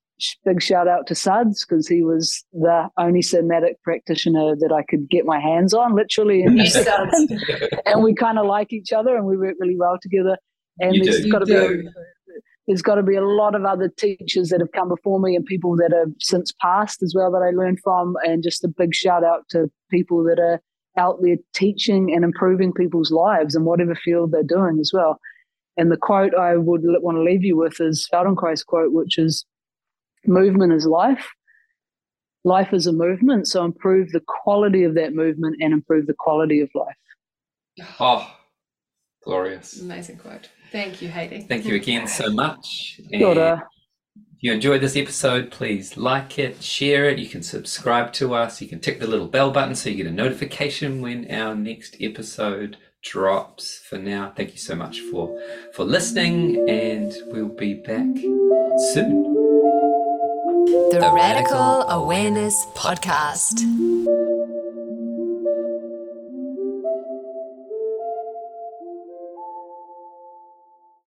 Big shout out to Suds because he was the only somatic practitioner that I could get my hands on, literally. in New Zealand. and we kind of like each other and we work really well together. And You there's do. got to be a, there's got to be a lot of other teachers that have come before me and people that have since passed as well that I learned from. And just a big shout out to people that are out there teaching and improving people's lives in whatever field they're doing as well. And the quote I would want to leave you with is Feldenkrais's quote, which is movement is life. Life is a movement. So improve the quality of that movement and improve the quality of life. Oh, glorious. Amazing quote. Thank you, Haidee. Thank you again so much. And. If you enjoyed this episode, please like it, share it. You can subscribe to us. You can tick the little bell button so you get a notification when our next episode drops. For now, thank you so much for for listening, and we'll be back soon. The Radical Awareness Podcast.